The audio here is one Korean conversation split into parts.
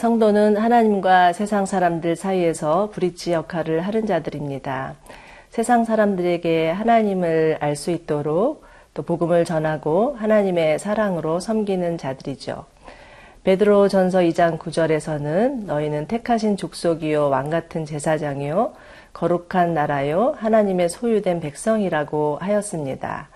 성도는 하나님과 세상 사람들 사이에서 브릿지 역할을 하는 자들입니다. 세상 사람들에게 하나님을 알 수 있도록 또 복음을 전하고 하나님의 사랑으로 섬기는 자들이죠. 베드로 전서 2장 9절에서는 너희는 택하신 족속이요 왕 같은 제사장이요 거룩한 나라요 하나님의 소유된 백성이라고 하였습니다.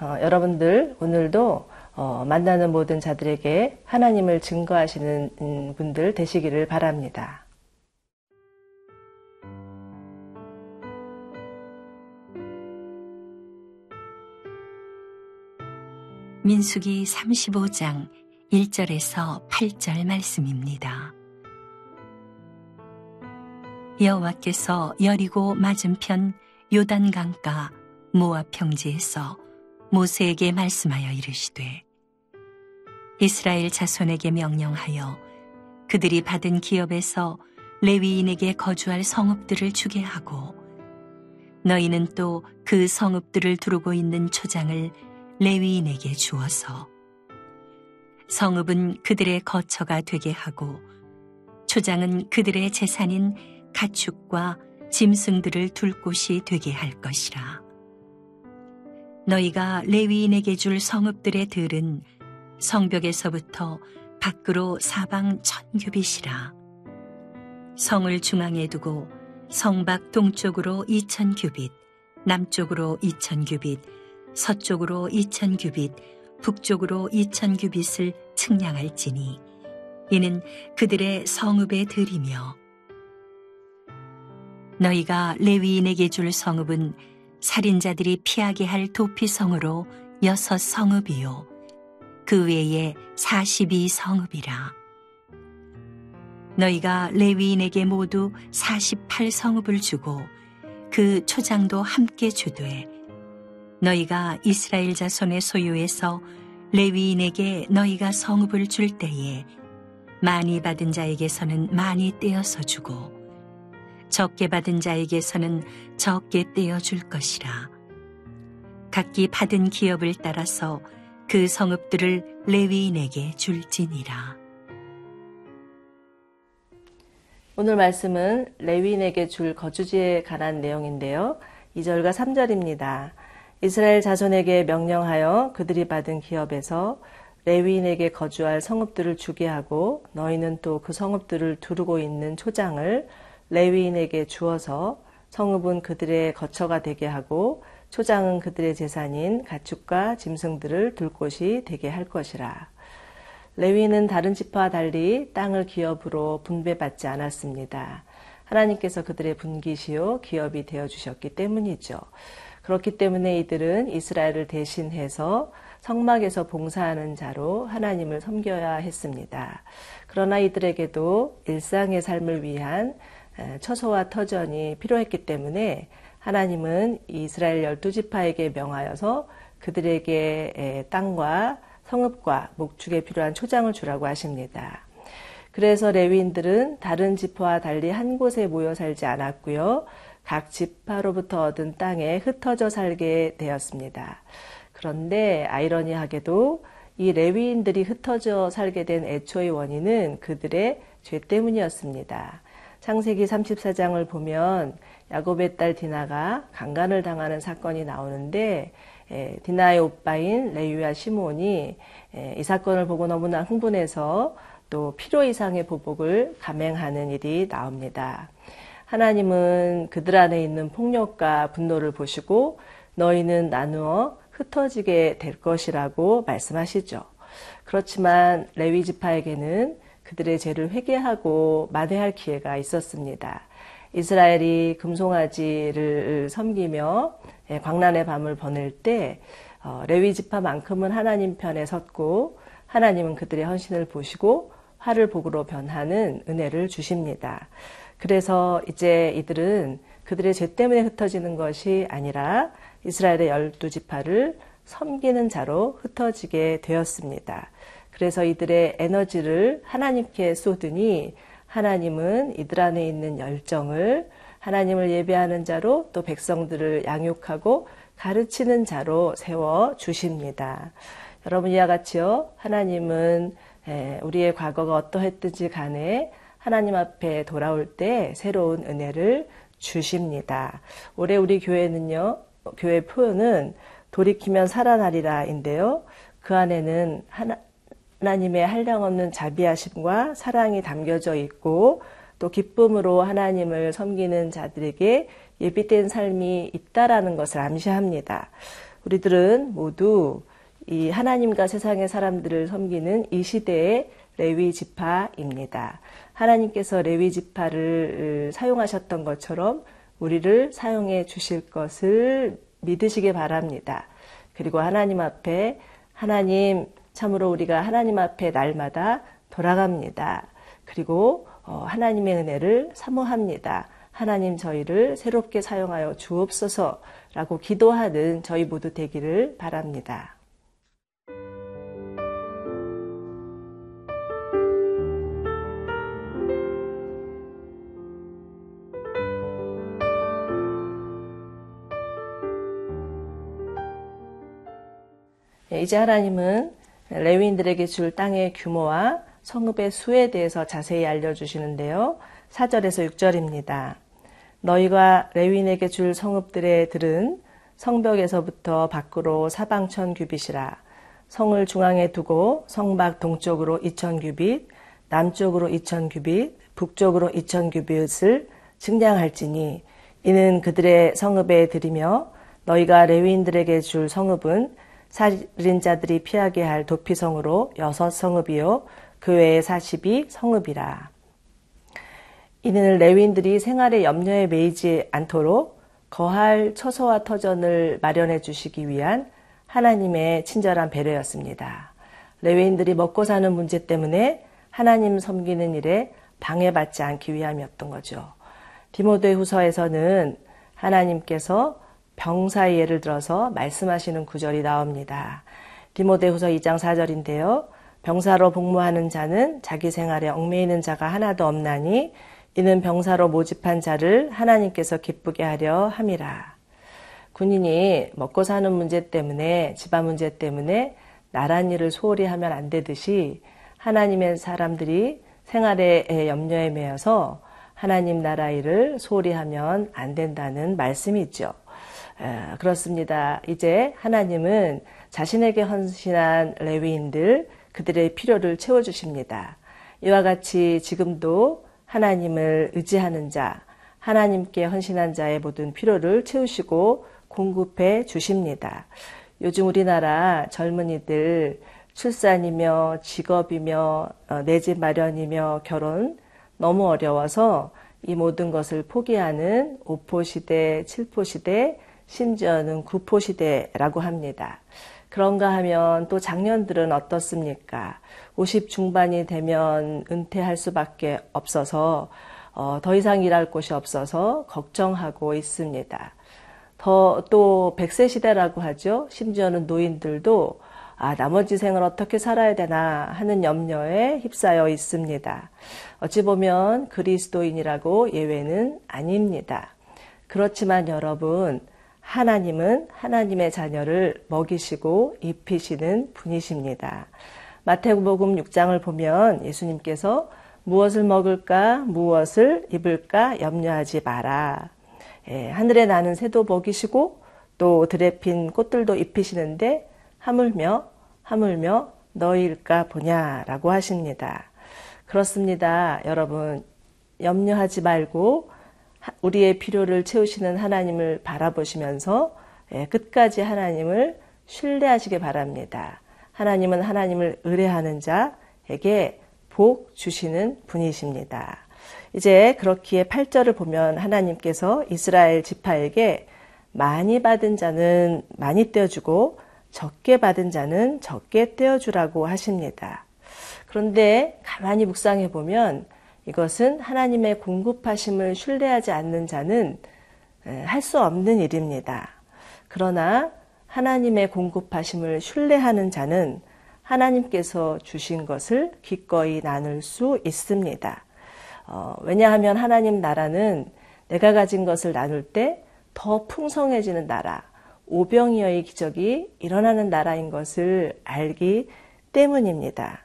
어, 여러분들 오늘도 어, 만나는 모든 자들에게 하나님을 증거하시는 음, 분들 되시기를 바랍니다. 민숙이 35장 1절에서 8절 말씀입니다. 여호와께서 여리고 맞은편 요단 강가 모압 평지에서 모세에게 말씀하여 이르시되 이스라엘 자손에게 명령하여 그들이 받은 기업에서 레위인에게 거주할 성읍들을 주게 하고 너희는 또 그 성읍들을 두르고 있는 초장을 레위인에게 주어서 성읍은 그들의 거처가 되게 하고 초장은 그들의 재산인 가축과 짐승들을 둘 곳이 되게 할 것이라. 너희가 레위인에게 줄 성읍들의 들은 성벽에서부터 밖으로 사방 천규빗이라. 성을 중앙에 두고 성밖 동쪽으로 이천 규빗, 남쪽으로 이천 규빗, 서쪽으로 이천 규빗, 북쪽으로 이천 규빗을 측량할지니 이는 그들의 성읍의 들이며 너희가 레위인에게 줄 성읍은 살인자들이 피하게 할 도피성으로 여섯 성읍이요. 그 외에 사십이 성읍이라. 너희가 레위인에게 모두 사십팔 성읍을 주고 그 초장도 함께 주되 너희가 이스라엘 자손의 소유에서 레위인에게 너희가 성읍을 줄 때에 많이 받은 자에게서는 많이 떼어서 주고 적게 받은 자에게서는 적게 떼어 줄 것이라. 각기 받은 기업을 따라서 그 성읍들을 레위인에게 줄지니라. 오늘 말씀은 레위인에게 줄 거주지에 관한 내용인데요. 2절과 3절입니다. 이스라엘 자손에게 명령하여 그들이 받은 기업에서 레위인에게 거주할 성읍들을 주게 하고 너희는 또 그 성읍들을 두르고 있는 초장을 레위인에게 주어서 성읍은 그들의 거처가 되게 하고 초장은 그들의 재산인 가축과 짐승들을 둘 곳이 되게 할 것이라. 레위는 다른 지파와 달리 땅을 기업으로 분배받지 않았습니다. 하나님께서 그들의 분기시요 기업이 되어 주셨기 때문이죠. 그렇기 때문에 이들은 이스라엘을 대신해서 성막에서 봉사하는 자로 하나님을 섬겨야 했습니다. 그러나 이들에게도 일상의 삶을 위한 처소와 터전이 필요했기 때문에 하나님은 이스라엘 열두 지파에게 명하여서 그들에게 땅과 성읍과 목축에 필요한 초장을 주라고 하십니다. 그래서 레위인들은 다른 지파와 달리 한 곳에 모여 살지 않았고요. 각 지파로부터 얻은 땅에 흩어져 살게 되었습니다. 그런데 아이러니하게도 이 레위인들이 흩어져 살게 된 애초의 원인은 그들의 죄 때문이었습니다. 창세기 34장을 보면 야곱의 딸 디나가 강간을 당하는 사건이 나오는데 에, 디나의 오빠인 레위와 시몬이 에, 이 사건을 보고 너무나 흥분해서 또 필요 이상의 보복을 감행하는 일이 나옵니다. 하나님은 그들 안에 있는 폭력과 분노를 보시고 너희는 나누어 흩어지게 될 것이라고 말씀하시죠. 그렇지만 레위 지파에게는 그들의 죄를 회개하고 만회할 기회가 있었습니다. 이스라엘이 금송아지를 섬기며 예, 광란의 밤을 보낼 때 어, 레위 지파만큼은 하나님 편에 섰고 하나님은 그들의 헌신을 보시고 화를 복으로 변하는 은혜를 주십니다. 그래서 이제 이들은 그들의 죄 때문에 흩어지는 것이 아니라 이스라엘의 열두 지파를 섬기는 자로 흩어지게 되었습니다. 그래서 이들의 에너지를 하나님께 쏟으니 하나님은 이들 안에 있는 열정을 하나님을 예배하는 자로 또 백성들을 양육하고 가르치는 자로 세워 주십니다. 여러분 이와 같이요. 하나님은 예, 우리의 과거가 어떠했든지 간에 하나님 앞에 돌아올 때 새로운 은혜를 주십니다. 올해 우리 교회는요, 교회 표현은 돌이키면 살아나리라인데요. 그 안에는 하나, 하나님의 한량없는 자비하심과 사랑이 담겨져 있고 또 기쁨으로 하나님을 섬기는 자들에게 예비된 삶이 있다라는 것을 암시합니다. 우리들은 모두 이 하나님과 세상의 사람들을 섬기는 이 시대의 레위 지파입니다. 하나님께서 레위 지파를 사용하셨던 것처럼 우리를 사용해 주실 것을 믿으시기 바랍니다. 그리고 하나님 앞에 하나님 참으로 우리가 하나님 앞에 날마다 돌아갑니다. 그리고 어, 하나님의 은혜를 사모합니다. 하나님 저희를 새롭게 사용하여 주옵소서라고 기도하는 저희 모두 되기를 바랍니다. 이제 하나님은 레위인들에게 줄 땅의 규모와 성읍의 수에 대해서 자세히 알려주시는데요. 4절에서 6절입니다. 너희가 레위인에게 줄 성읍들의 들은 성벽에서부터 밖으로 사방천 규빗이라 성을 중앙에 두고 성밖 동쪽으로 2천 규빗, 남쪽으로 2천 규빗, 북쪽으로 2천 규빗을 증량할지니 이는 그들의 성읍에 들이며 너희가 레위인들에게 줄 성읍은 살인자들이 피하게 할 도피성으로 여섯 성읍이요 그 외에 사십이 성읍이라. 이는 레윈들이 생활의 염려에 매이지 않도록 거할 처소와 터전을 마련해 주시기 위한 하나님의 친절한 배려였습니다. 레위인들이 먹고 사는 문제 때문에 하나님 섬기는 일에 방해받지 않기 위함이었던 거죠. 디모데 후서에서는 하나님께서 병사의 예를 들어서 말씀하시는 구절이 나옵니다. 디모데 후서 2장 4절인데요. 병사로 복무하는 자는 자기 생활에 얽매이는 자가 하나도 없나니 이는 병사로 모집한 자를 하나님께서 기쁘게 하려 함이라. 군인이 먹고 사는 문제 때문에 집안 문제 때문에 나란 일을 소홀히 하면 안 되듯이 하나님의 사람들이 생활의 염려에 매여서 하나님 나라 일을 소홀히 하면 안 된다는 말씀이 있죠. 그렇습니다. 이제 하나님은 자신에게 헌신한 레위인들 그들의 필요를 채워주십니다. 이와 같이 지금도 하나님을 의지하는 자, 하나님께 헌신한 자의 모든 필요를 채우시고 공급해 주십니다. 요즘 우리나라 젊은이들 출산이며 직업이며 어, 내집 마련이며 결혼 너무 어려워서 이 모든 것을 포기하는 5포 시대, 7포 시대, 심지어는 구포 시대라고 합니다. 그런가 하면 또 작년들은 어떻습니까? 50 중반이 되면 은퇴할 수밖에 없어서 어, 더 이상 일할 곳이 없어서 걱정하고 있습니다. 더 또 100세 시대라고 하죠. 심지어는 노인들도 아, 나머지 생을 어떻게 살아야 되나 하는 염려에 휩싸여 있습니다. 어찌 보면 그리스도인이라고 예외는 아닙니다. 그렇지만 여러분, 하나님은 하나님의 자녀를 먹이시고 입히시는 분이십니다. 마태복음 6장을 보면 예수님께서 무엇을 먹을까, 무엇을 입을까 염려하지 마라. 예, 하늘에 나는 새도 먹이시고 또 들에 핀 꽃들도 입히시는데 하물며 하물며 너희일까 보냐라고 하십니다. 그렇습니다. 여러분 염려하지 말고 우리의 필요를 채우시는 하나님을 바라보시면서 예, 끝까지 하나님을 신뢰하시기 바랍니다. 하나님은 하나님을 의뢰하는 자에게 복 주시는 분이십니다. 이제 그렇기에 8절을 보면 하나님께서 이스라엘 지파에게 많이 받은 자는 많이 떼어주고 적게 받은 자는 적게 떼어주라고 하십니다. 그런데 가만히 묵상해 보면 이것은 하나님의 공급하심을 신뢰하지 않는 자는 할 수 없는 일입니다. 그러나 하나님의 공급하심을 신뢰하는 자는 하나님께서 주신 것을 기꺼이 나눌 수 있습니다. 어, 왜냐하면 하나님 나라는 내가 가진 것을 나눌 때 더 풍성해지는 나라, 오병이어의 기적이 일어나는 나라인 것을 알기 때문입니다.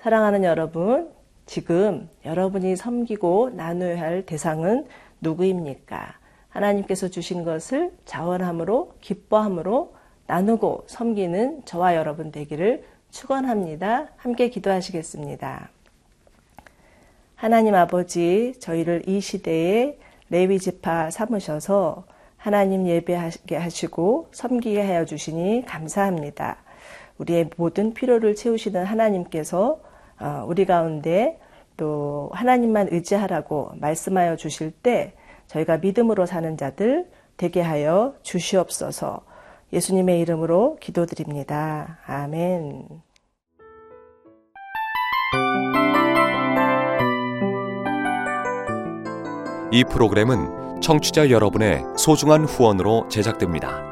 사랑하는 여러분, 지금 여러분이 섬기고 나눠야 할 대상은 누구입니까? 하나님께서 주신 것을 자원함으로, 기뻐함으로 나누고 섬기는 저와 여러분 되기를 축원합니다. 함께 기도하시겠습니다. 하나님 아버지, 저희를 이 시대에 레위 지파 삼으셔서 하나님 예배하게 하시고 섬기게 하여 주시니 감사합니다. 우리의 모든 필요를 채우시는 하나님께서 어, 우리 가운데 또 하나님만 의지하라고 말씀하여 주실 때 저희가 믿음으로 사는 자들 되게 하여 주시옵소서. 예수님의 이름으로 기도드립니다. 아멘. 이 프로그램은 청취자 여러분의 소중한 후원으로 제작됩니다.